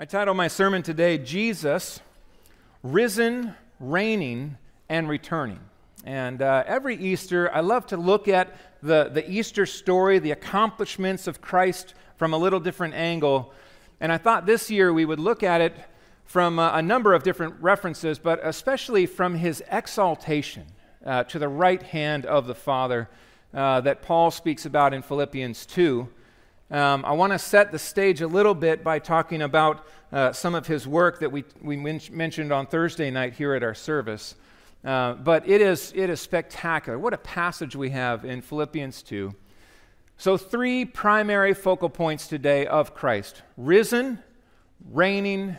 I title my sermon today, Jesus, Risen, Reigning, and Returning. And uh, every Easter, I love to look at the, the Easter story, the accomplishments of Christ from a little different angle. And I thought this year we would look at it from a, a number of different references, but especially from his exaltation uh, to the right hand of the Father uh, that Paul speaks about in Philippians 2. Um, I want to set the stage a little bit by talking about uh, some of his work that we, we men- mentioned on Thursday night here at our service. Uh, but it is, it is spectacular. What a passage we have in Philippians 2. So, three primary focal points today of Christ risen, reigning,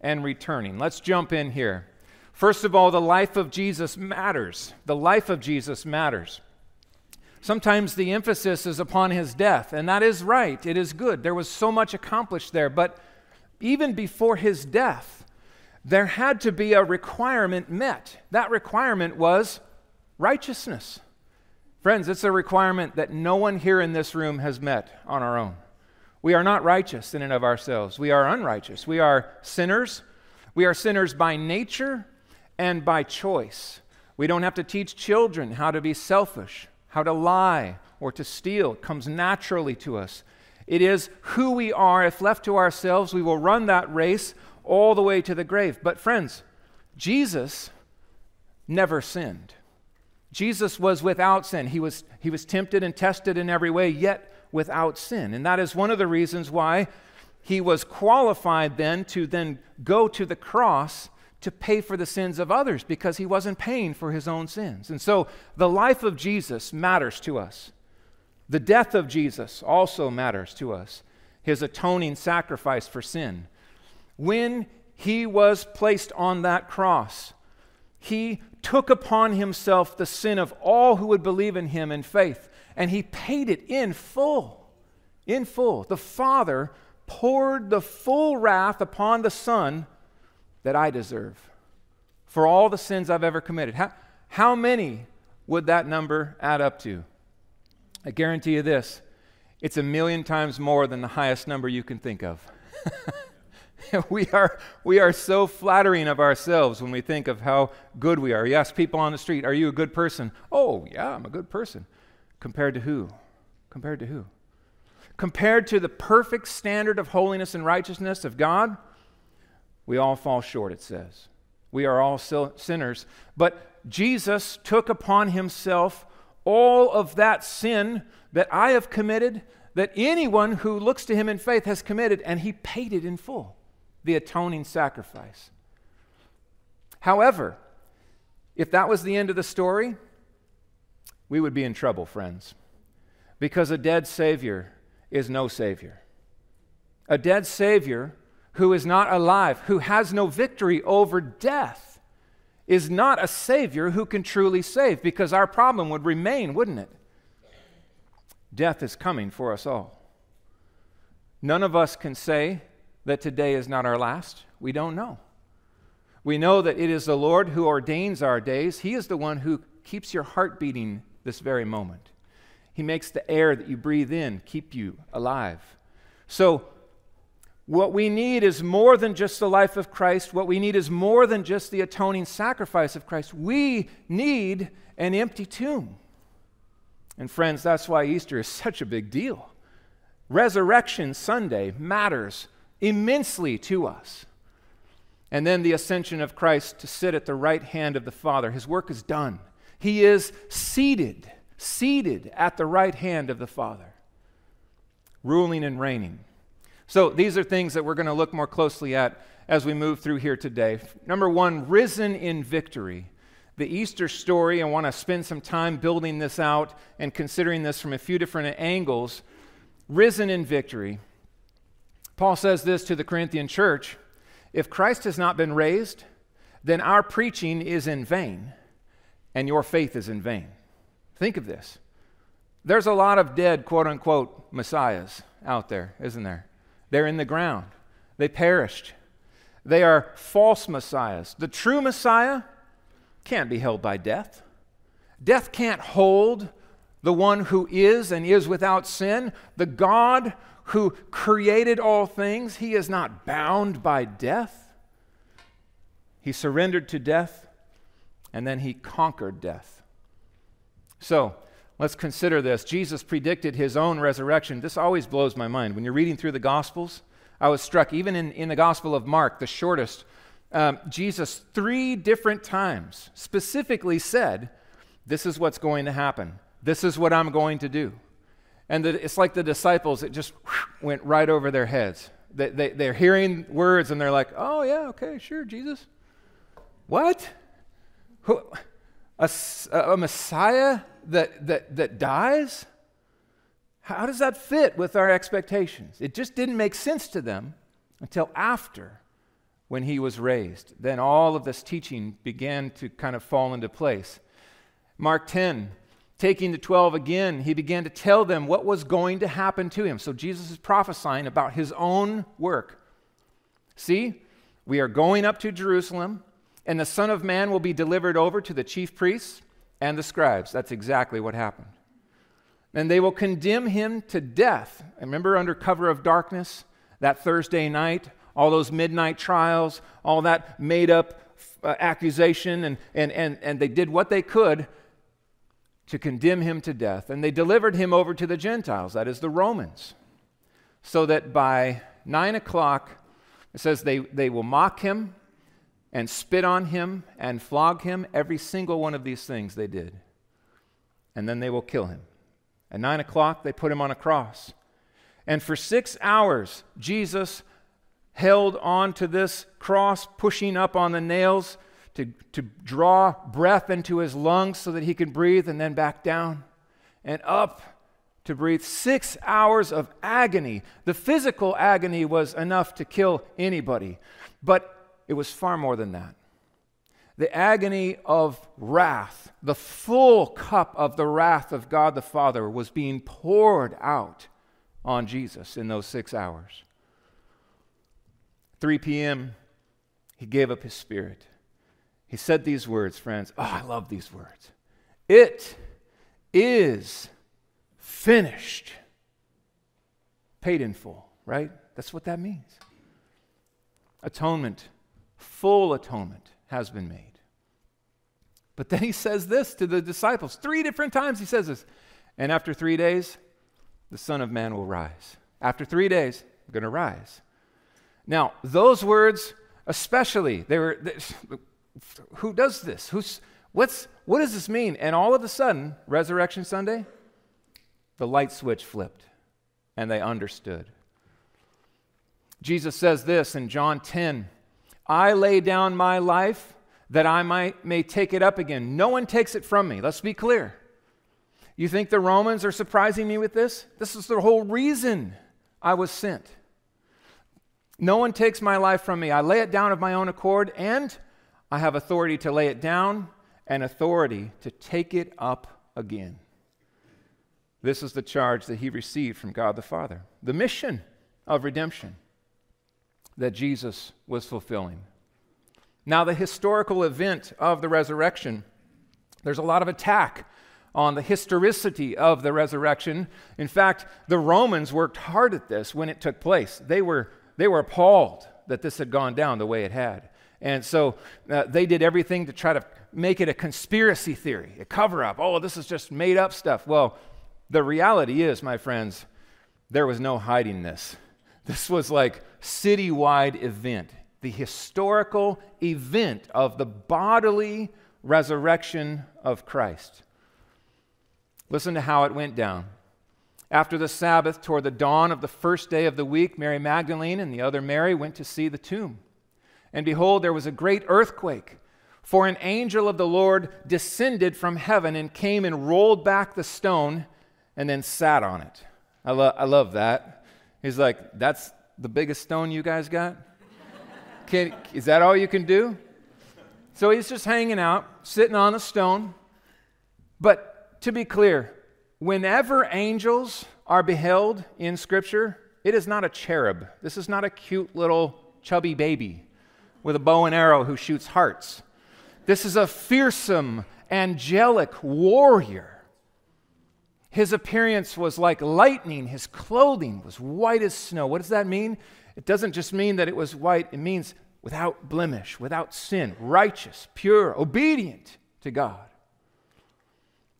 and returning. Let's jump in here. First of all, the life of Jesus matters. The life of Jesus matters. Sometimes the emphasis is upon his death, and that is right. It is good. There was so much accomplished there. But even before his death, there had to be a requirement met. That requirement was righteousness. Friends, it's a requirement that no one here in this room has met on our own. We are not righteous in and of ourselves. We are unrighteous. We are sinners. We are sinners by nature and by choice. We don't have to teach children how to be selfish how to lie or to steal. Comes naturally to us. It is who we are. If left to ourselves, we will run that race all the way to the grave. But, friends, Jesus never sinned. Jesus was without sin. He was, he was tempted and tested in every way, yet without sin. And that is one of the reasons why he was qualified then to then go to the cross to pay for the sins of others because he wasn't paying for his own sins. And so the life of Jesus matters to us. The death of Jesus also matters to us, his atoning sacrifice for sin. When he was placed on that cross, he took upon himself the sin of all who would believe in him in faith, and he paid it in full. In full. The Father poured the full wrath upon the Son that I deserve for all the sins I've ever committed. How, how many would that number add up to? I guarantee you this it's a million times more than the highest number you can think of. we, are, we are so flattering of ourselves when we think of how good we are. You ask people on the street, Are you a good person? Oh, yeah, I'm a good person. Compared to who? Compared to who? Compared to the perfect standard of holiness and righteousness of God, we all fall short, it says. We are all sinners. But Jesus took upon himself all of that sin that I have committed, that anyone who looks to him in faith has committed, and he paid it in full the atoning sacrifice. However, if that was the end of the story, we would be in trouble, friends, because a dead Savior is no Savior. A dead Savior who is not alive, who has no victory over death, is not a Savior who can truly save, because our problem would remain, wouldn't it? Death is coming for us all. None of us can say that today is not our last. We don't know. We know that it is the Lord who ordains our days. He is the one who keeps your heart beating this very moment. He makes the air that you breathe in keep you alive. So, what we need is more than just the life of Christ. What we need is more than just the atoning sacrifice of Christ. We need an empty tomb. And, friends, that's why Easter is such a big deal. Resurrection Sunday matters immensely to us. And then the ascension of Christ to sit at the right hand of the Father. His work is done. He is seated, seated at the right hand of the Father, ruling and reigning. So these are things that we're going to look more closely at as we move through here today. Number one, risen in victory. The Easter story, I want to spend some time building this out and considering this from a few different angles. Risen in victory. Paul says this to the Corinthian church If Christ has not been raised, then our preaching is in vain, and your faith is in vain. Think of this. There's a lot of dead, quote unquote, messiahs out there, isn't there? They're in the ground. They perished. They are false messiahs. The true Messiah can't be held by death. Death can't hold the one who is and is without sin. The God who created all things. He is not bound by death. He surrendered to death and then he conquered death. So, let's consider this. Jesus predicted his own resurrection. This always blows my mind. When you're reading through the Gospels, I was struck, even in, in the Gospel of Mark, the shortest, um, Jesus three different times specifically said, This is what's going to happen. This is what I'm going to do. And the, it's like the disciples, it just went right over their heads. They, they, they're hearing words and they're like, Oh, yeah, okay, sure, Jesus. What? Who, a, a Messiah that, that, that dies? How does that fit with our expectations? It just didn't make sense to them until after when he was raised. Then all of this teaching began to kind of fall into place. Mark 10, taking the 12 again, he began to tell them what was going to happen to him. So Jesus is prophesying about his own work. See, we are going up to Jerusalem, and the Son of Man will be delivered over to the chief priests and the scribes. That's exactly what happened. And they will condemn him to death. remember, under cover of darkness, that Thursday night, all those midnight trials, all that made up uh, accusation, and, and, and, and they did what they could to condemn him to death. And they delivered him over to the Gentiles, that is, the Romans, so that by nine o'clock, it says they, they will mock him and spit on him and flog him. Every single one of these things they did. And then they will kill him. At nine o'clock, they put him on a cross. And for six hours, Jesus held on to this cross, pushing up on the nails to, to draw breath into his lungs so that he could breathe, and then back down and up to breathe. Six hours of agony. The physical agony was enough to kill anybody, but it was far more than that. The agony of wrath, the full cup of the wrath of God the Father was being poured out on Jesus in those six hours. 3 p.m., he gave up his spirit. He said these words, friends. Oh, I love these words. It is finished. Paid in full, right? That's what that means. Atonement full atonement has been made. But then he says this to the disciples. Three different times he says this. And after three days, the Son of Man will rise. After three days, I'm going to rise. Now, those words, especially, they were, they, who does this? Who's, what's, what does this mean? And all of a sudden, Resurrection Sunday, the light switch flipped and they understood. Jesus says this in John 10 I lay down my life that I might, may take it up again. No one takes it from me. Let's be clear. You think the Romans are surprising me with this? This is the whole reason I was sent. No one takes my life from me. I lay it down of my own accord, and I have authority to lay it down and authority to take it up again. This is the charge that he received from God the Father the mission of redemption that Jesus was fulfilling. Now, the historical event of the resurrection, there's a lot of attack on the historicity of the resurrection. In fact, the Romans worked hard at this when it took place. They were, they were appalled that this had gone down the way it had. And so uh, they did everything to try to make it a conspiracy theory, a cover up. Oh, this is just made up stuff. Well, the reality is, my friends, there was no hiding this. This was like citywide event, the historical event of the bodily resurrection of Christ. Listen to how it went down. After the Sabbath, toward the dawn of the first day of the week, Mary Magdalene and the other Mary went to see the tomb. And behold, there was a great earthquake, for an angel of the Lord descended from heaven and came and rolled back the stone and then sat on it. I, lo- I love that. He's like, That's the biggest stone you guys got? Can, is that all you can do? So he's just hanging out, sitting on a stone. But to be clear, whenever angels are beheld in Scripture, it is not a cherub. This is not a cute little chubby baby with a bow and arrow who shoots hearts. This is a fearsome, angelic warrior. His appearance was like lightning. His clothing was white as snow. What does that mean? It doesn't just mean that it was white, it means without blemish, without sin, righteous, pure, obedient to God.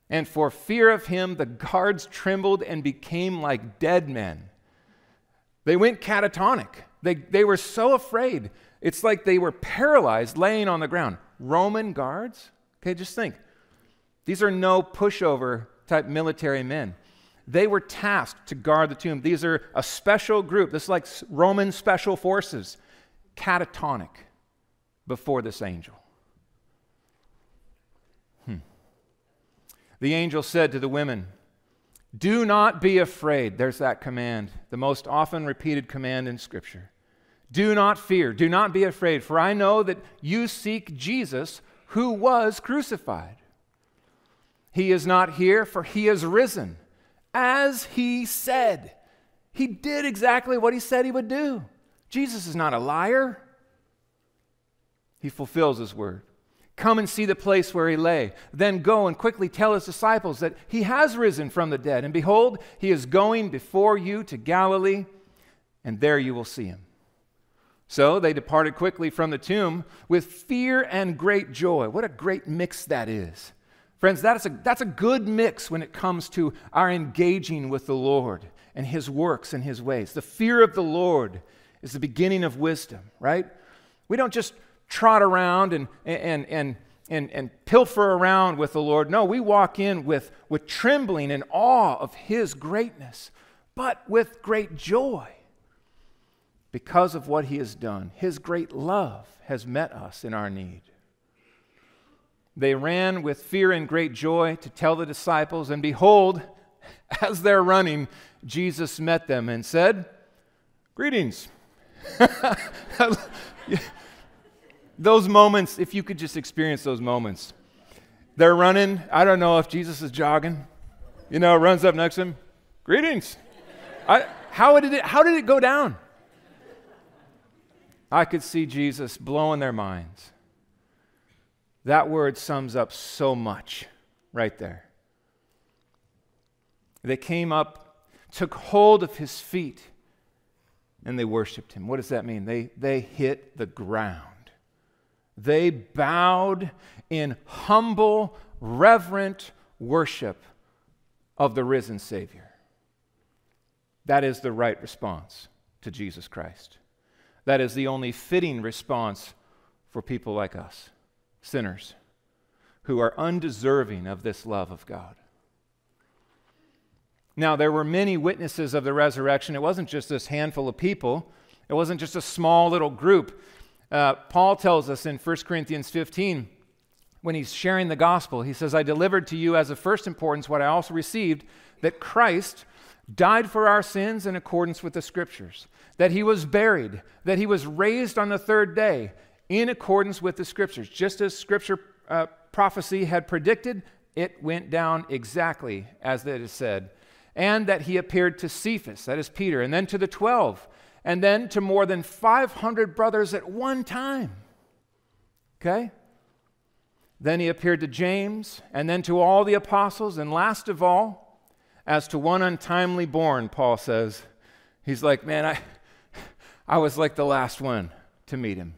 And for fear of him, the guards trembled and became like dead men. They went catatonic. They, they were so afraid. It's like they were paralyzed, laying on the ground. Roman guards? Okay, just think. These are no pushover type military men. They were tasked to guard the tomb. These are a special group. This is like Roman special forces, catatonic before this angel. Hmm. The angel said to the women, Do not be afraid. There's that command, the most often repeated command in Scripture. Do not fear. Do not be afraid, for I know that you seek Jesus who was crucified. He is not here, for he is risen, as he said. He did exactly what he said he would do. Jesus is not a liar, he fulfills his word. Come and see the place where he lay. Then go and quickly tell his disciples that he has risen from the dead. And behold, he is going before you to Galilee, and there you will see him. So they departed quickly from the tomb with fear and great joy. What a great mix that is. Friends, that is a, that's a good mix when it comes to our engaging with the Lord and His works and His ways. The fear of the Lord is the beginning of wisdom, right? We don't just trot around and, and, and, and, and pilfer around with the Lord. No, we walk in with, with trembling and awe of His greatness, but with great joy because of what He has done. His great love has met us in our need. They ran with fear and great joy to tell the disciples, and behold, as they're running, Jesus met them and said, Greetings. those moments, if you could just experience those moments. They're running. I don't know if Jesus is jogging. You know, runs up next to him. Greetings. I, how, did it, how did it go down? I could see Jesus blowing their minds. That word sums up so much right there. They came up, took hold of his feet, and they worshiped him. What does that mean? They, they hit the ground. They bowed in humble, reverent worship of the risen Savior. That is the right response to Jesus Christ. That is the only fitting response for people like us sinners who are undeserving of this love of God. Now, there were many witnesses of the resurrection. It wasn't just this handful of people, it wasn't just a small little group. Uh, Paul tells us in 1 Corinthians 15, when he's sharing the gospel, he says, I delivered to you as of first importance what I also received that Christ died for our sins in accordance with the scriptures, that he was buried, that he was raised on the third day in accordance with the scriptures. Just as scripture uh, prophecy had predicted, it went down exactly as it is said. And that he appeared to Cephas, that is Peter, and then to the twelve, and then to more than 500 brothers at one time. Okay? Then he appeared to James, and then to all the apostles, and last of all, as to one untimely born, Paul says, he's like, Man, I, I was like the last one to meet him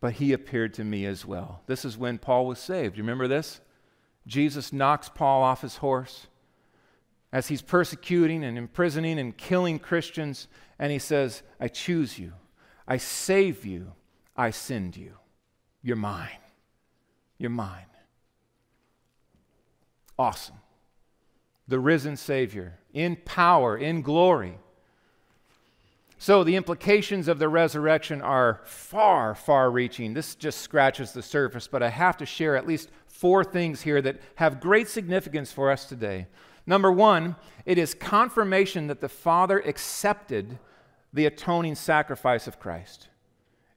but he appeared to me as well. This is when Paul was saved. You remember this? Jesus knocks Paul off his horse as he's persecuting and imprisoning and killing Christians, and he says, I choose you, I save you, I send you. You're mine. You're mine. Awesome. The risen Savior in power, in glory so the implications of the resurrection are far, far reaching. This just scratches the surface, but I have to share at least four things here that have great significance for us today. Number one, it is confirmation that the Father accepted the atoning sacrifice of Christ.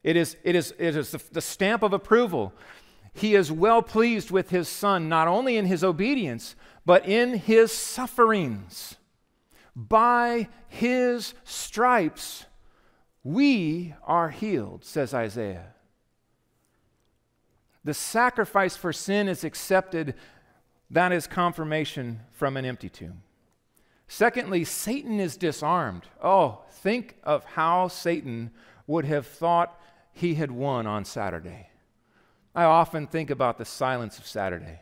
It is, it is, it is the, the stamp of approval. He is well pleased with his Son, not only in his obedience, but in his sufferings. By his stripes we are healed, says Isaiah. The sacrifice for sin is accepted That is confirmation from an empty tomb. Secondly, Satan is disarmed. Oh, think of how Satan would have thought he had won on Saturday. I often think about the silence of Saturday.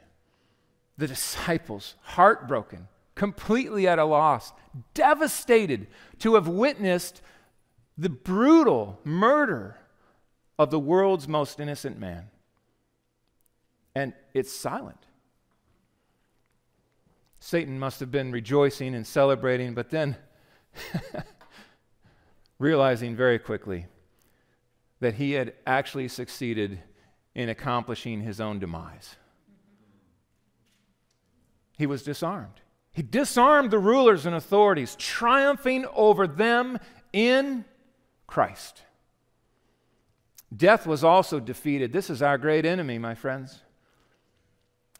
The disciples, heartbroken, completely at a loss, devastated to have witnessed the brutal murder of the world's most innocent man. And it's silent. Satan must have been rejoicing and celebrating, but then realizing very quickly that he had actually succeeded in accomplishing his own demise. He was disarmed. He disarmed the rulers and authorities, triumphing over them in Christ. Death was also defeated. This is our great enemy, my friends.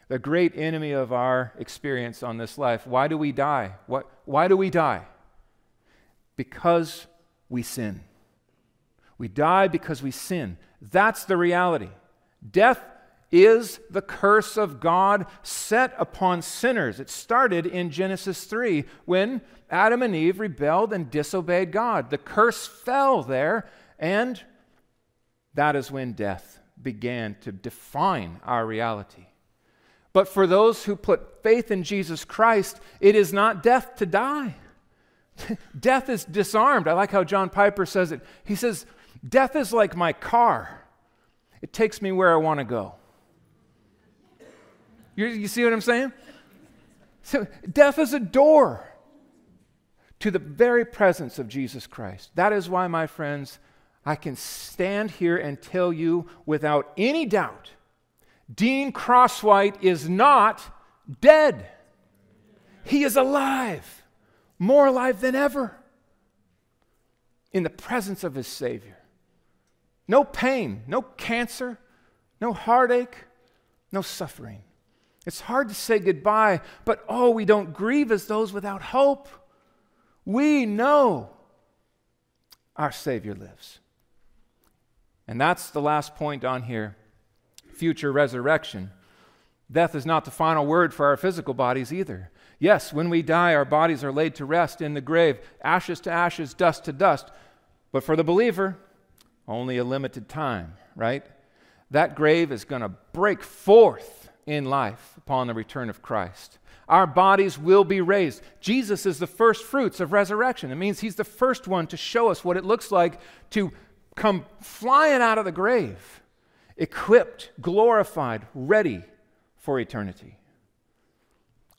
The great enemy of our experience on this life. Why do we die? What, why do we die? Because we sin. We die because we sin. That's the reality. Death is the curse of God set upon sinners. It started in Genesis 3 when Adam and Eve rebelled and disobeyed God. The curse fell there, and that is when death began to define our reality. But for those who put faith in Jesus Christ, it is not death to die. death is disarmed. I like how John Piper says it. He says, Death is like my car, it takes me where I want to go. You, you see what I'm saying? So, death is a door to the very presence of Jesus Christ. That is why, my friends, I can stand here and tell you without any doubt Dean Crosswhite is not dead. He is alive, more alive than ever, in the presence of his Savior. No pain, no cancer, no heartache, no suffering. It's hard to say goodbye, but oh, we don't grieve as those without hope. We know our Savior lives. And that's the last point on here future resurrection. Death is not the final word for our physical bodies either. Yes, when we die, our bodies are laid to rest in the grave, ashes to ashes, dust to dust. But for the believer, only a limited time, right? That grave is going to break forth in life upon the return of Christ. Our bodies will be raised. Jesus is the first fruits of resurrection. It means he's the first one to show us what it looks like to come flying out of the grave, equipped, glorified, ready for eternity.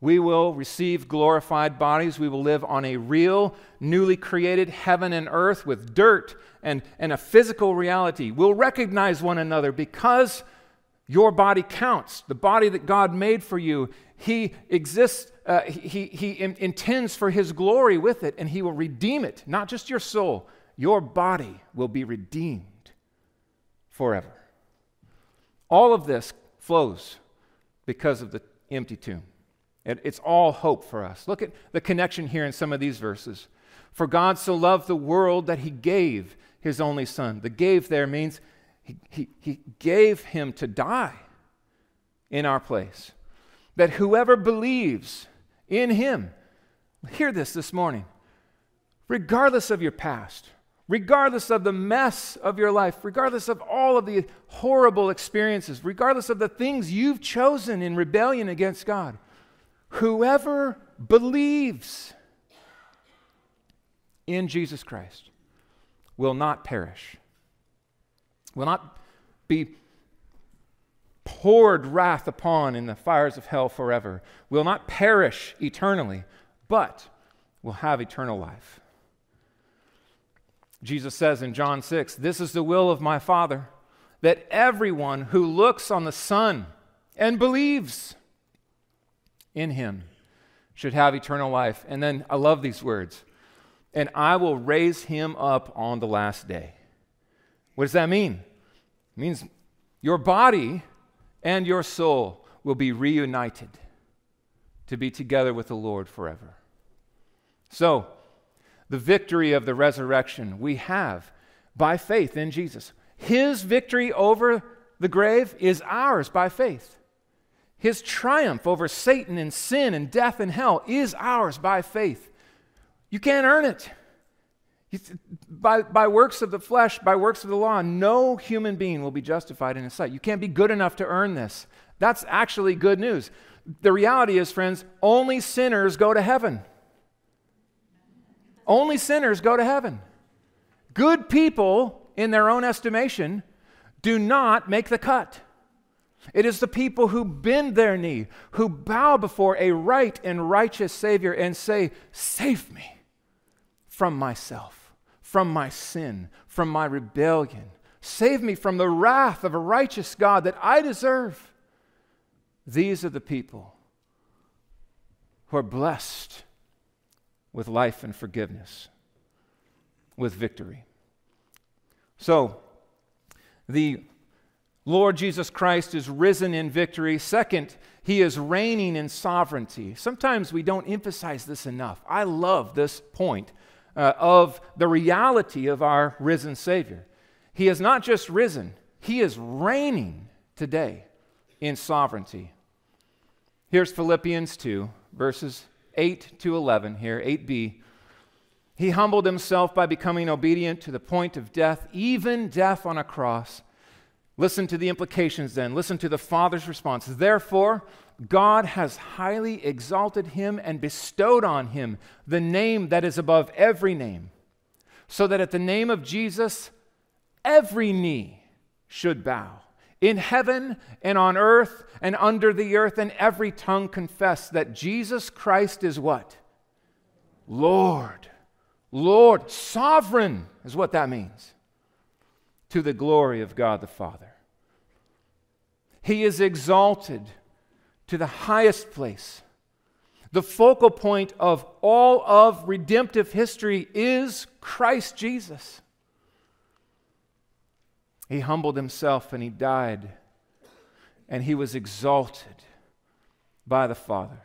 We will receive glorified bodies. We will live on a real, newly created heaven and earth with dirt and, and a physical reality. We'll recognize one another because your body counts. The body that God made for you, He exists, uh, He, he in, intends for His glory with it, and He will redeem it. Not just your soul, your body will be redeemed forever. All of this flows because of the empty tomb. It, it's all hope for us. Look at the connection here in some of these verses. For God so loved the world that he gave his only son. The gave there means he, he, he gave him to die in our place. That whoever believes in him, hear this this morning, regardless of your past, regardless of the mess of your life, regardless of all of the horrible experiences, regardless of the things you've chosen in rebellion against God, Whoever believes in Jesus Christ will not perish, will not be poured wrath upon in the fires of hell forever, will not perish eternally, but will have eternal life. Jesus says in John 6, This is the will of my Father, that everyone who looks on the Son and believes in him should have eternal life. And then I love these words and I will raise him up on the last day. What does that mean? It means your body and your soul will be reunited to be together with the Lord forever. So, the victory of the resurrection we have by faith in Jesus. His victory over the grave is ours by faith. His triumph over Satan and sin and death and hell is ours by faith. You can't earn it. By, by works of the flesh, by works of the law, no human being will be justified in his sight. You can't be good enough to earn this. That's actually good news. The reality is, friends, only sinners go to heaven. Only sinners go to heaven. Good people, in their own estimation, do not make the cut. It is the people who bend their knee, who bow before a right and righteous Savior and say, Save me from myself from my sin, from my rebellion. Save me from the wrath of a righteous God that I deserve. These are the people who are blessed with life and forgiveness, with victory. So, the Lord Jesus Christ is risen in victory. Second, he is reigning in sovereignty. Sometimes we don't emphasize this enough. I love this point uh, of the reality of our risen Savior. He is not just risen, He is reigning today in sovereignty. Here's Philippians 2, verses 8 to 11 here, 8b. He humbled himself by becoming obedient to the point of death, even death on a cross. Listen to the implications then. Listen to the Father's response. Therefore, God has highly exalted him and bestowed on him the name that is above every name, so that at the name of Jesus, every knee should bow in heaven and on earth and under the earth, and every tongue confess that Jesus Christ is what? Lord. Lord. Sovereign is what that means. To the glory of God the Father. He is exalted to the highest place. The focal point of all of redemptive history is Christ Jesus. He humbled himself and he died, and he was exalted by the Father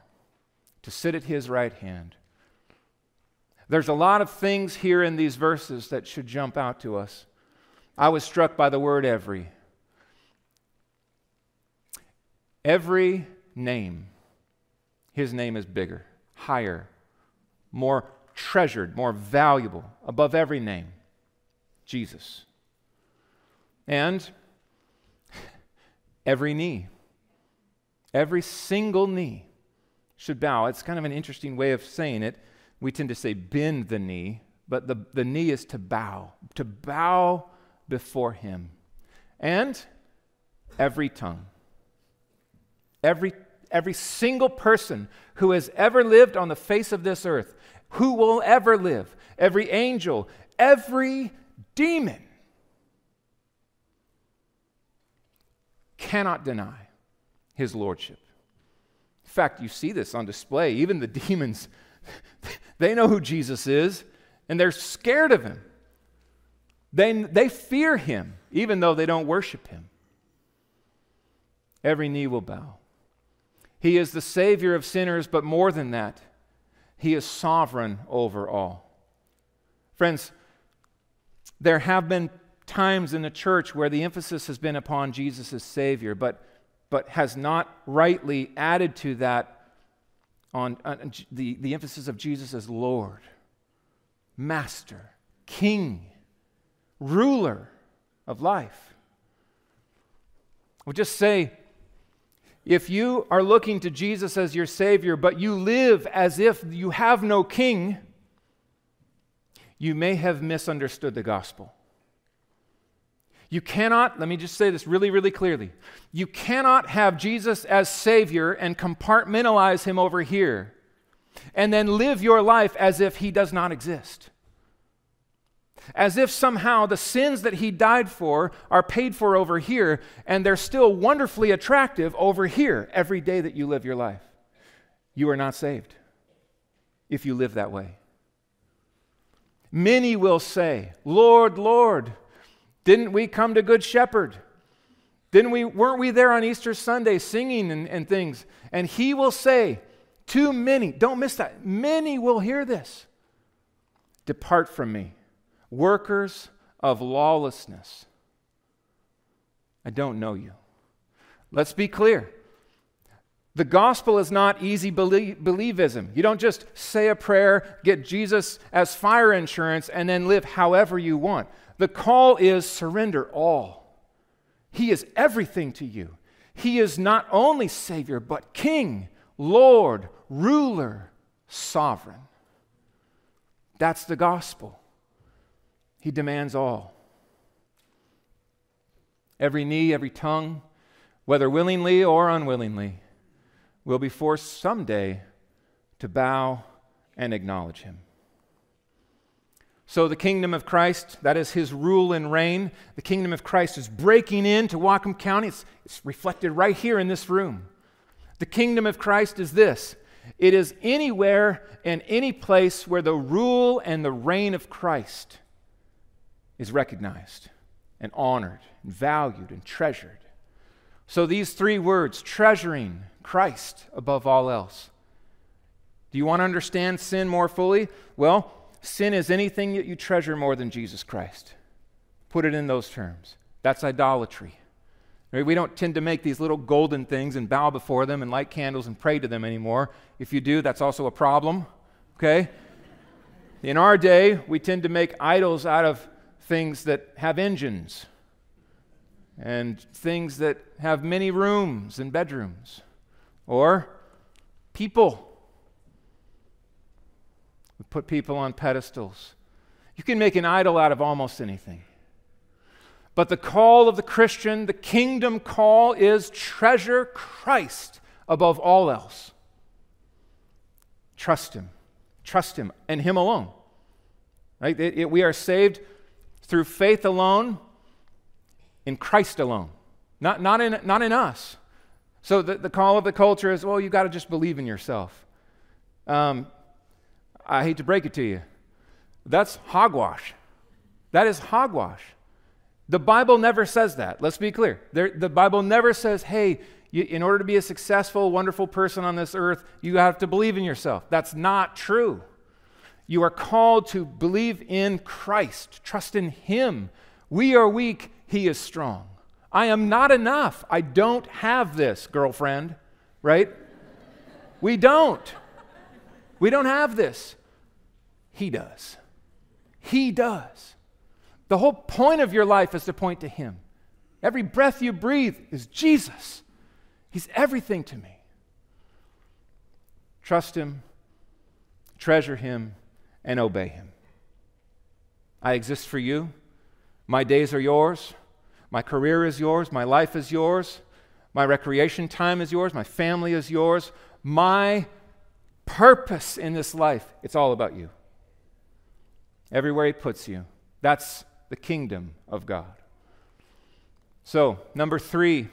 to sit at his right hand. There's a lot of things here in these verses that should jump out to us. I was struck by the word every. Every name, his name is bigger, higher, more treasured, more valuable, above every name Jesus. And every knee, every single knee should bow. It's kind of an interesting way of saying it. We tend to say bend the knee, but the, the knee is to bow, to bow before him. And every tongue, every every single person who has ever lived on the face of this earth, who will ever live, every angel, every demon cannot deny his lordship. In fact, you see this on display. Even the demons, they know who Jesus is, and they're scared of him. They, they fear him, even though they don't worship him. Every knee will bow. He is the Savior of sinners, but more than that, He is sovereign over all. Friends, there have been times in the church where the emphasis has been upon Jesus as Savior, but, but has not rightly added to that on, on the, the emphasis of Jesus as Lord, Master, King, ruler of life. We'll just say, if you are looking to Jesus as your Savior, but you live as if you have no king, you may have misunderstood the gospel. You cannot, let me just say this really, really clearly. You cannot have Jesus as Savior and compartmentalize Him over here and then live your life as if He does not exist as if somehow the sins that he died for are paid for over here and they're still wonderfully attractive over here every day that you live your life. You are not saved if you live that way. Many will say, Lord, Lord, didn't we come to Good Shepherd? Didn't we, weren't we there on Easter Sunday singing and, and things? And he will say, Too many, don't miss that, many will hear this. Depart from me workers of lawlessness. I don't know you. Let's be clear. The gospel is not easy belie- believism. You don't just say a prayer, get Jesus as fire insurance, and then live however you want. The call is surrender all. He is everything to you. He is not only Savior, but King, Lord, ruler, sovereign. That's the gospel. He demands all. Every knee, every tongue, whether willingly or unwillingly, will be forced someday to bow and acknowledge him. So, the kingdom of Christ, that is his rule and reign, the kingdom of Christ is breaking into Whatcom County. It's, it's reflected right here in this room. The kingdom of Christ is this it is anywhere and any place where the rule and the reign of Christ is recognized and honored and valued and treasured. So, these three words, treasuring Christ above all else. Do you want to understand sin more fully? Well, sin is anything that you treasure more than Jesus Christ. Put it in those terms. That's idolatry. We don't tend to make these little golden things and bow before them and light candles and pray to them anymore. If you do, that's also a problem, okay? In our day, we tend to make idols out of things that have engines and things that have many rooms and bedrooms, or people. We put people on pedestals. You can make an idol out of almost anything. But the call of the Christian, the kingdom call, is treasure Christ above all else. Trust Him. Trust Him and Him alone. Right? It, it, we are saved through faith alone, in Christ alone, not, not, in, not in us. So the, the call of the culture is, well, you've got to just believe in yourself. Um, I hate to break it to you. That's hogwash. That is hogwash. The Bible never says that. Let's be clear. There, the Bible never says, hey, you, in order to be a successful, wonderful person on this earth, you have to believe in yourself. That's not true. You are called to believe in Christ, trust in Him. We are weak, He is strong. I am not enough. I don't have this, girlfriend, right? We don't. We don't have this. He does. He does. The whole point of your life is to point to Him. Every breath you breathe is Jesus. He's everything to me. Trust Him, treasure Him, and obey Him. I exist for you. My days are yours. My career is yours. My life is yours. My recreation time is yours. My family is yours. My purpose in this life, it's all about you. Everywhere He puts you. That's the kingdom of God. So, number three,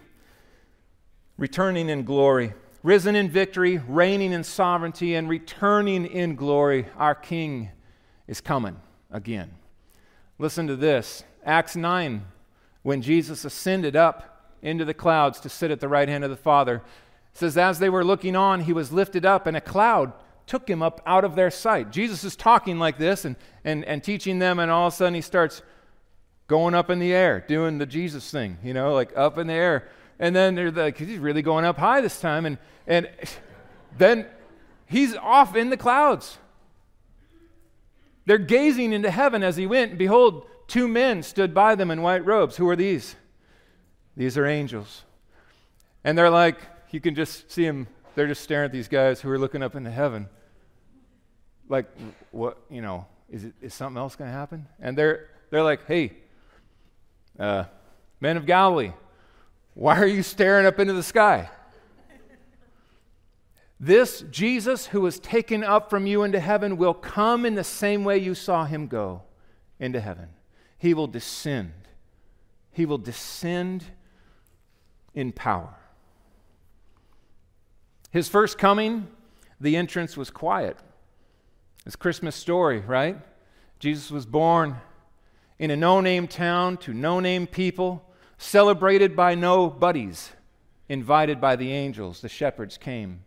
returning in glory risen in victory, reigning in sovereignty, and returning in glory. Our King is coming again. Listen to this Acts 9, when Jesus ascended up into the clouds to sit at the right hand of the Father, says, As they were looking on, he was lifted up, and a cloud took him up out of their sight. Jesus is talking like this and, and, and teaching them, and all of a sudden he starts going up in the air, doing the Jesus thing, you know, like up in the air. And then they're like, he's really going up high this time. And, and then he's off in the clouds. They're gazing into heaven as he went, and behold, two men stood by them in white robes. Who are these? These are angels. And they're like, you can just see them, they're just staring at these guys who are looking up into heaven. Like, what, you know, is, it, is something else going to happen? And they're, they're like, hey, uh, men of Galilee, why are you staring up into the sky? This Jesus who was taken up from you into heaven will come in the same way you saw him go into heaven. He will descend. He will descend in power. His first coming, the entrance was quiet. It's Christmas story, right? Jesus was born in a no name town to no name people celebrated by no buddies, invited by the angels. The shepherds came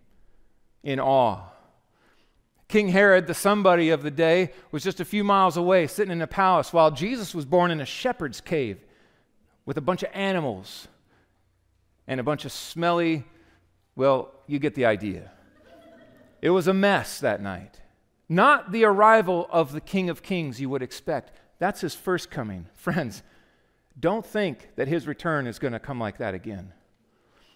in awe. King Herod, the somebody of the day, was just a few miles away, sitting in a palace, while Jesus was born in a shepherd's cave with a bunch of animals and a bunch of smelly, well, you get the idea. It was a mess that night. Not the arrival of the King of Kings you would expect. That's his first coming. Friends, don't think that his return is going to come like that again.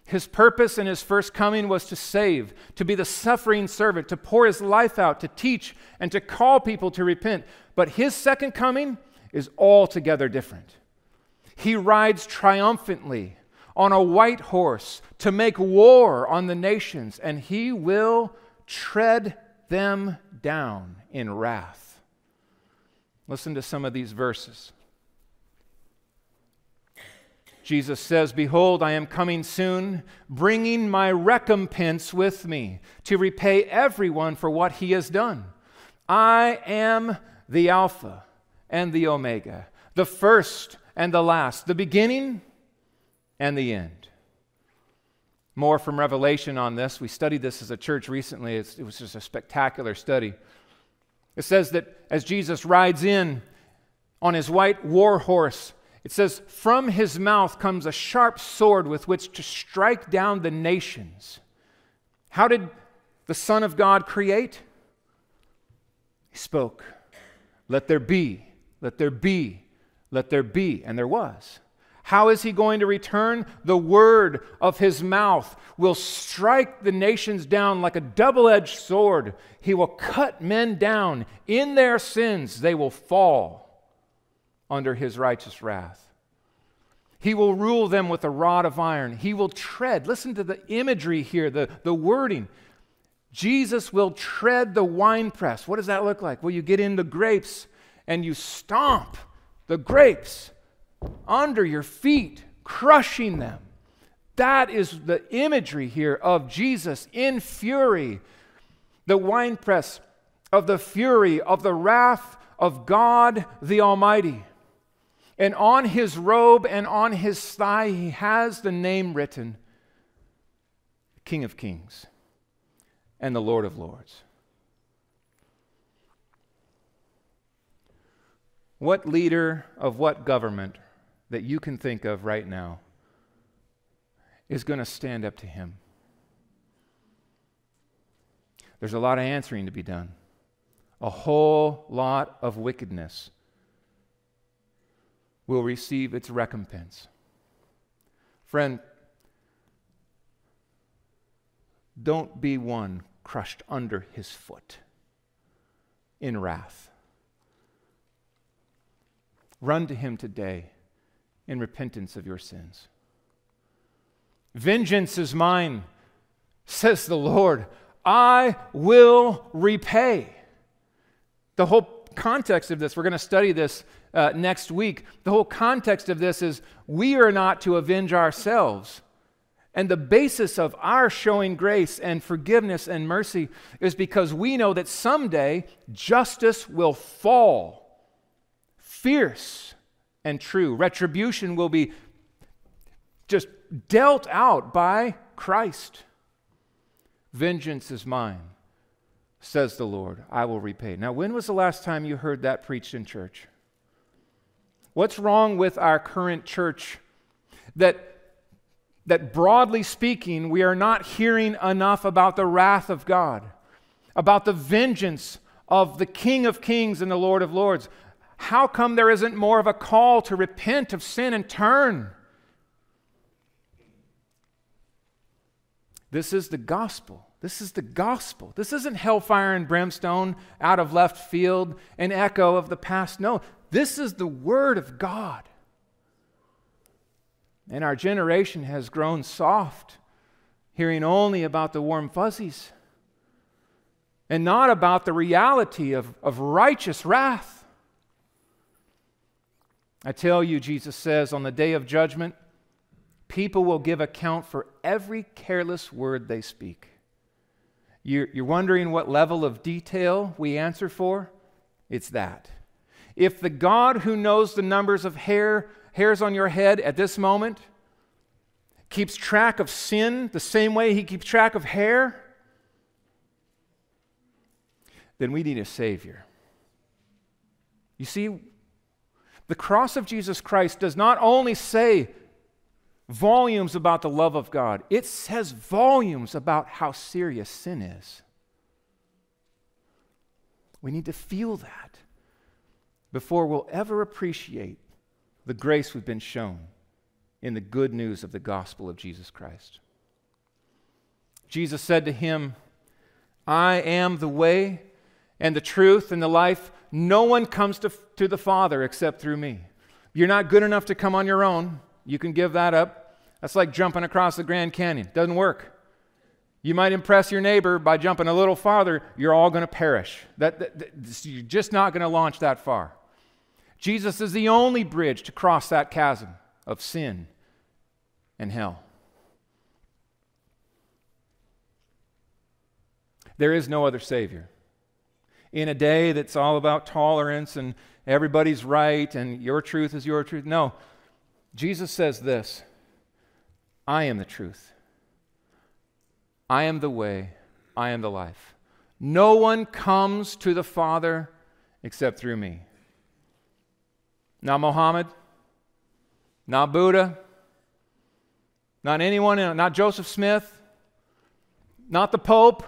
His purpose in his first coming was to save, to be the suffering servant, to pour his life out, to teach, and to call people to repent. But his second coming is altogether different. He rides triumphantly on a white horse to make war on the nations, and he will tread them down in wrath. Listen to some of these verses. Jesus says, Behold, I am coming soon, bringing my recompense with me to repay everyone for what he has done. I am the Alpha and the Omega, the first and the last, the beginning and the end. More from Revelation on this. We studied this as a church recently. It's, it was just a spectacular study. It says that as Jesus rides in on his white war horse, it says, From his mouth comes a sharp sword with which to strike down the nations. How did the Son of God create? He spoke, Let there be, let there be, let there be. And there was. How is he going to return? The word of his mouth will strike the nations down like a double edged sword. He will cut men down. In their sins, they will fall under his righteous wrath. He will rule them with a rod of iron. He will tread. Listen to the imagery here, the, the wording. Jesus will tread the winepress. What does that look like? Well, you get in the grapes and you stomp the grapes under your feet, crushing them. That is the imagery here of Jesus in fury, the winepress of the fury of the wrath of God the Almighty. And on his robe and on his thigh, he has the name written King of Kings and the Lord of Lords. What leader of what government that you can think of right now is going to stand up to him? There's a lot of answering to be done, a whole lot of wickedness will receive its recompense. Friend, don't be one crushed under his foot in wrath. Run to him today in repentance of your sins. Vengeance is mine, says the Lord. I will repay. The whole context of this, we're going to study this uh, next week. The whole context of this is we are not to avenge ourselves. And the basis of our showing grace and forgiveness and mercy is because we know that someday justice will fall, fierce and true. Retribution will be just dealt out by Christ. Vengeance is mine, says the Lord. I will repay. Now, when was the last time you heard that preached in church? What's wrong with our current church that that broadly speaking, we are not hearing enough about the wrath of God, about the vengeance of the King of Kings and the Lord of Lords. How come there isn't more of a call to repent of sin and turn? This is the gospel. This is the gospel. This isn't hellfire and brimstone out of left field, an echo of the past. No, this is the Word of God. And our generation has grown soft, hearing only about the warm fuzzies and not about the reality of, of righteous wrath. I tell you, Jesus says, on the day of judgment, people will give account for every careless word they speak. You're, you're wondering what level of detail we answer for? It's that. If the God who knows the numbers of hair, hairs on your head at this moment keeps track of sin the same way he keeps track of hair, then we need a Savior. You see, the cross of Jesus Christ does not only say, volumes about the love of God. It says volumes about how serious sin is. We need to feel that before we'll ever appreciate the grace we've been shown in the good news of the gospel of Jesus Christ. Jesus said to him, I am the way and the truth and the life. No one comes to, to the Father except through me. You're not good enough to come on your own. You can give that up. That's like jumping across the Grand Canyon. Doesn't work. You might impress your neighbor by jumping a little farther. You're all going to perish. That, that, that, you're just not going to launch that far. Jesus is the only bridge to cross that chasm of sin and hell. There is no other Savior. In a day that's all about tolerance and everybody's right and your truth is your truth. No, Jesus says this I am the truth. I am the way. I am the life. No one comes to the Father except through me. Not Mohammed, not Buddha, not anyone, not Joseph Smith, not the Pope,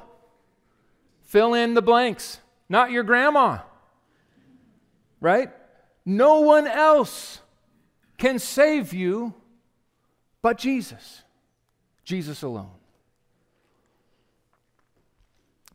Fill in the blanks. Not your grandma. Right? No one else can save you but Jesus. Jesus alone.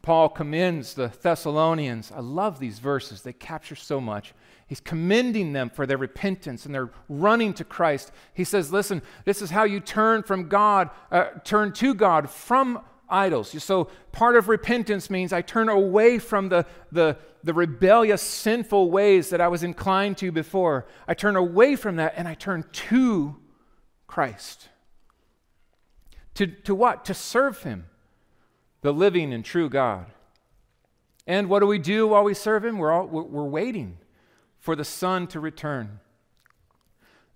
Paul commends the Thessalonians. I love these verses, they capture so much. He's commending them for their repentance and their running to Christ. He says, Listen, this is how you turn from God, uh, turn to God from idols. So, part of repentance means I turn away from the, the, the rebellious, sinful ways that I was inclined to before. I turn away from that and I turn to Christ. To, to what? To serve Him, the living and true God. And what do we do while we serve Him? We're, all, we're waiting for the Son to return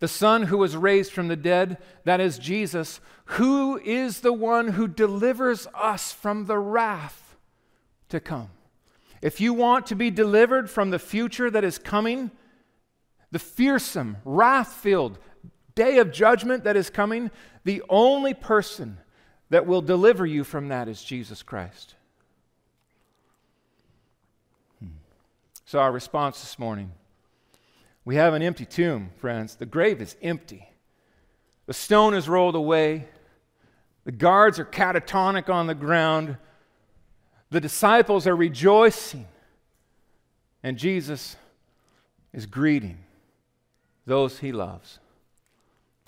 the Son who was raised from the dead, that is Jesus, who is the one who delivers us from the wrath to come. If you want to be delivered from the future that is coming, the fearsome, wrath filled day of judgment that is coming, the only person that will deliver you from that is Jesus Christ. Hmm. So, our response this morning we have an empty tomb, friends. The grave is empty. The stone is rolled away. The guards are catatonic on the ground. The disciples are rejoicing. And Jesus is greeting those he loves.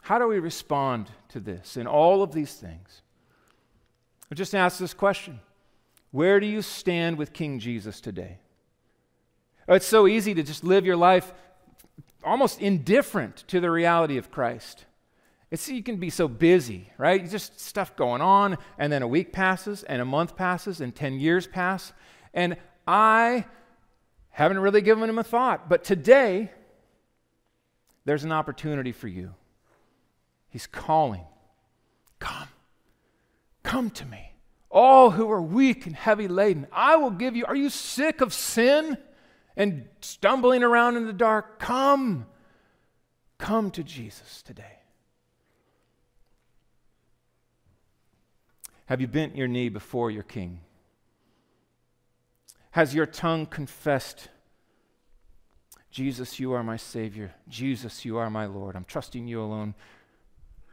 How do we respond to this in all of these things? I just ask this question Where do you stand with King Jesus today? Oh, it's so easy to just live your life almost indifferent to the reality of Christ. It's you can be so busy, right? Just stuff going on, and then a week passes, and a month passes, and 10 years pass. And I haven't really given him a thought. But today, there's an opportunity for you. He's calling. Come. Come to me. All who are weak and heavy laden, I will give you. Are you sick of sin? and stumbling around in the dark, come. Come to Jesus today. Have you bent your knee before your King? Has your tongue confessed, Jesus, you are my Savior. Jesus, you are my Lord. I'm trusting you alone.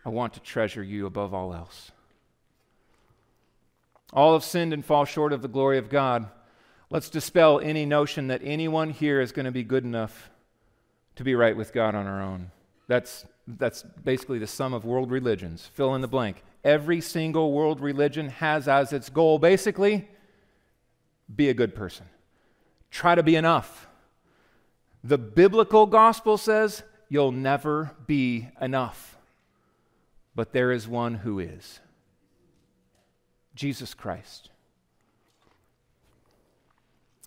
I want to treasure you above all else. All have sinned and fall short of the glory of God. Let's dispel any notion that anyone here is going to be good enough to be right with God on our own. That's, that's basically the sum of world religions. Fill in the blank. Every single world religion has as its goal basically be a good person, try to be enough. The biblical gospel says you'll never be enough, but there is one who is Jesus Christ.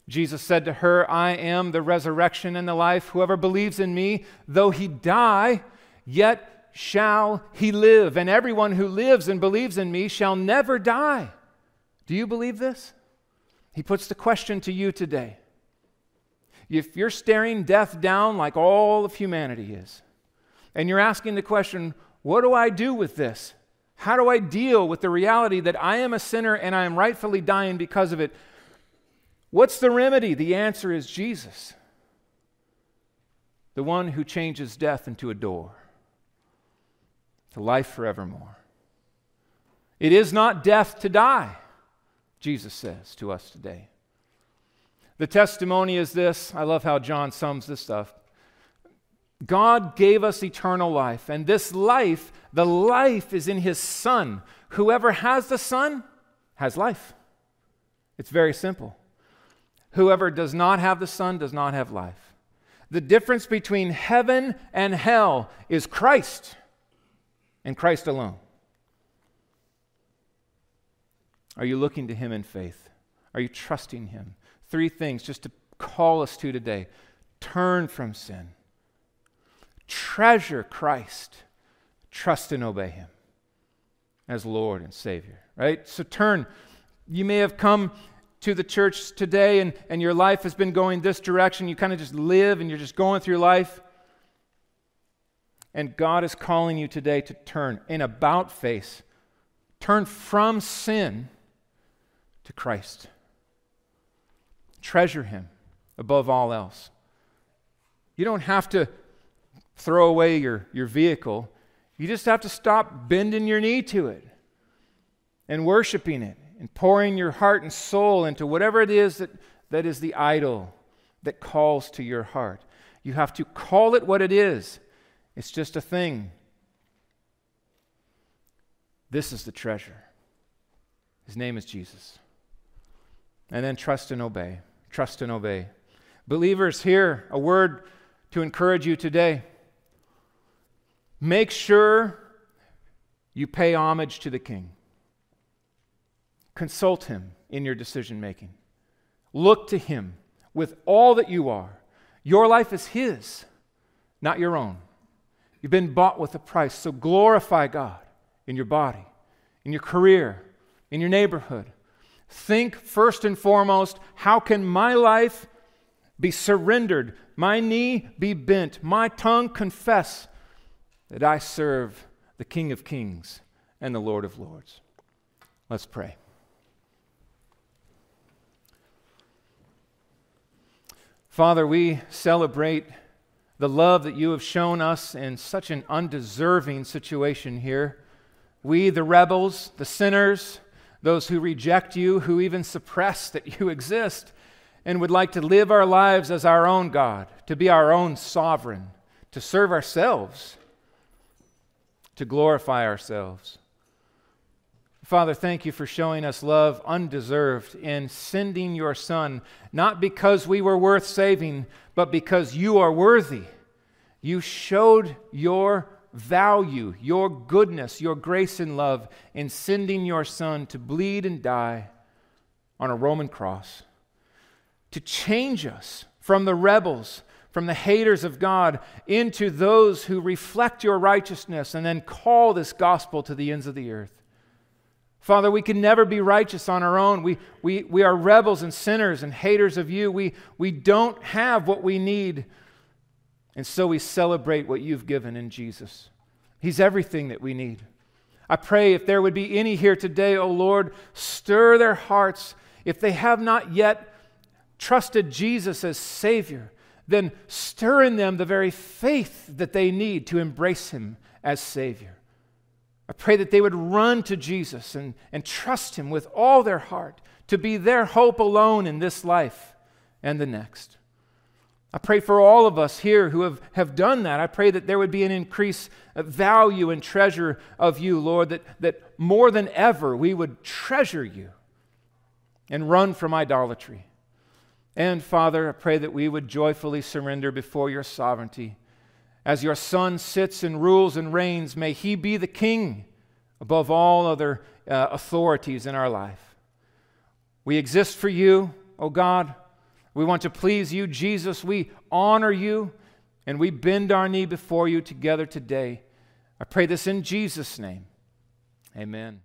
Jesus said to her, I am the resurrection and the life. Whoever believes in me, though he die, yet shall he live. And everyone who lives and believes in me shall never die. Do you believe this? He puts the question to you today. If you're staring death down like all of humanity is, and you're asking the question, what do I do with this? How do I deal with the reality that I am a sinner and I am rightfully dying because of it? What's the remedy? The answer is Jesus, the one who changes death into a door to life forevermore. It is not death to die, Jesus says to us today. The testimony is this I love how John sums this stuff. God gave us eternal life, and this life, the life is in his Son. Whoever has the Son has life. It's very simple. Whoever does not have the Son does not have life. The difference between heaven and hell is Christ and Christ alone. Are you looking to Him in faith? Are you trusting Him? Three things just to call us to today turn from sin, treasure Christ, trust and obey Him as Lord and Savior, right? So turn. You may have come to the church today and, and your life has been going this direction. You kind of just live and you're just going through life. And God is calling you today to turn in about face. Turn from sin to Christ. Treasure Him above all else. You don't have to throw away your, your vehicle, you just have to stop bending your knee to it and worshiping it and pouring your heart and soul into whatever it is that, that is the idol that calls to your heart. You have to call it what it is. It's just a thing. This is the treasure. His name is Jesus. And then trust and obey. Trust and obey. Believers, here, a word to encourage you today. Make sure you pay homage to the King. Consult him in your decision making. Look to him with all that you are. Your life is his, not your own. You've been bought with a price, so glorify God in your body, in your career, in your neighborhood. Think first and foremost how can my life be surrendered, my knee be bent, my tongue confess that I serve the King of Kings and the Lord of Lords? Let's pray. Father, we celebrate the love that you have shown us in such an undeserving situation here. We, the rebels, the sinners, those who reject you, who even suppress that you exist, and would like to live our lives as our own God, to be our own sovereign, to serve ourselves, to glorify ourselves. Father, thank you for showing us love undeserved in sending your Son, not because we were worth saving, but because you are worthy. You showed your value, your goodness, your grace and love in sending your Son to bleed and die on a Roman cross, to change us from the rebels, from the haters of God, into those who reflect your righteousness and then call this gospel to the ends of the earth. Father, we can never be righteous on our own. We, we, we are rebels and sinners and haters of you. We, we don't have what we need. And so we celebrate what you've given in Jesus. He's everything that we need. I pray if there would be any here today, O oh Lord, stir their hearts. If they have not yet trusted Jesus as Savior, then stir in them the very faith that they need to embrace Him as Savior. I pray that they would run to Jesus and, and trust Him with all their heart to be their hope alone in this life and the next. I pray for all of us here who have, have done that. I pray that there would be an increased value and treasure of you, Lord, that, that more than ever we would treasure you and run from idolatry. And Father, I pray that we would joyfully surrender before your sovereignty as your Son sits and rules and reigns, may he be the king above all other uh, authorities in our life. We exist for you, O God. We want to please you, Jesus. We honor you and we bend our knee before you together today. I pray this in Jesus' name. Amen.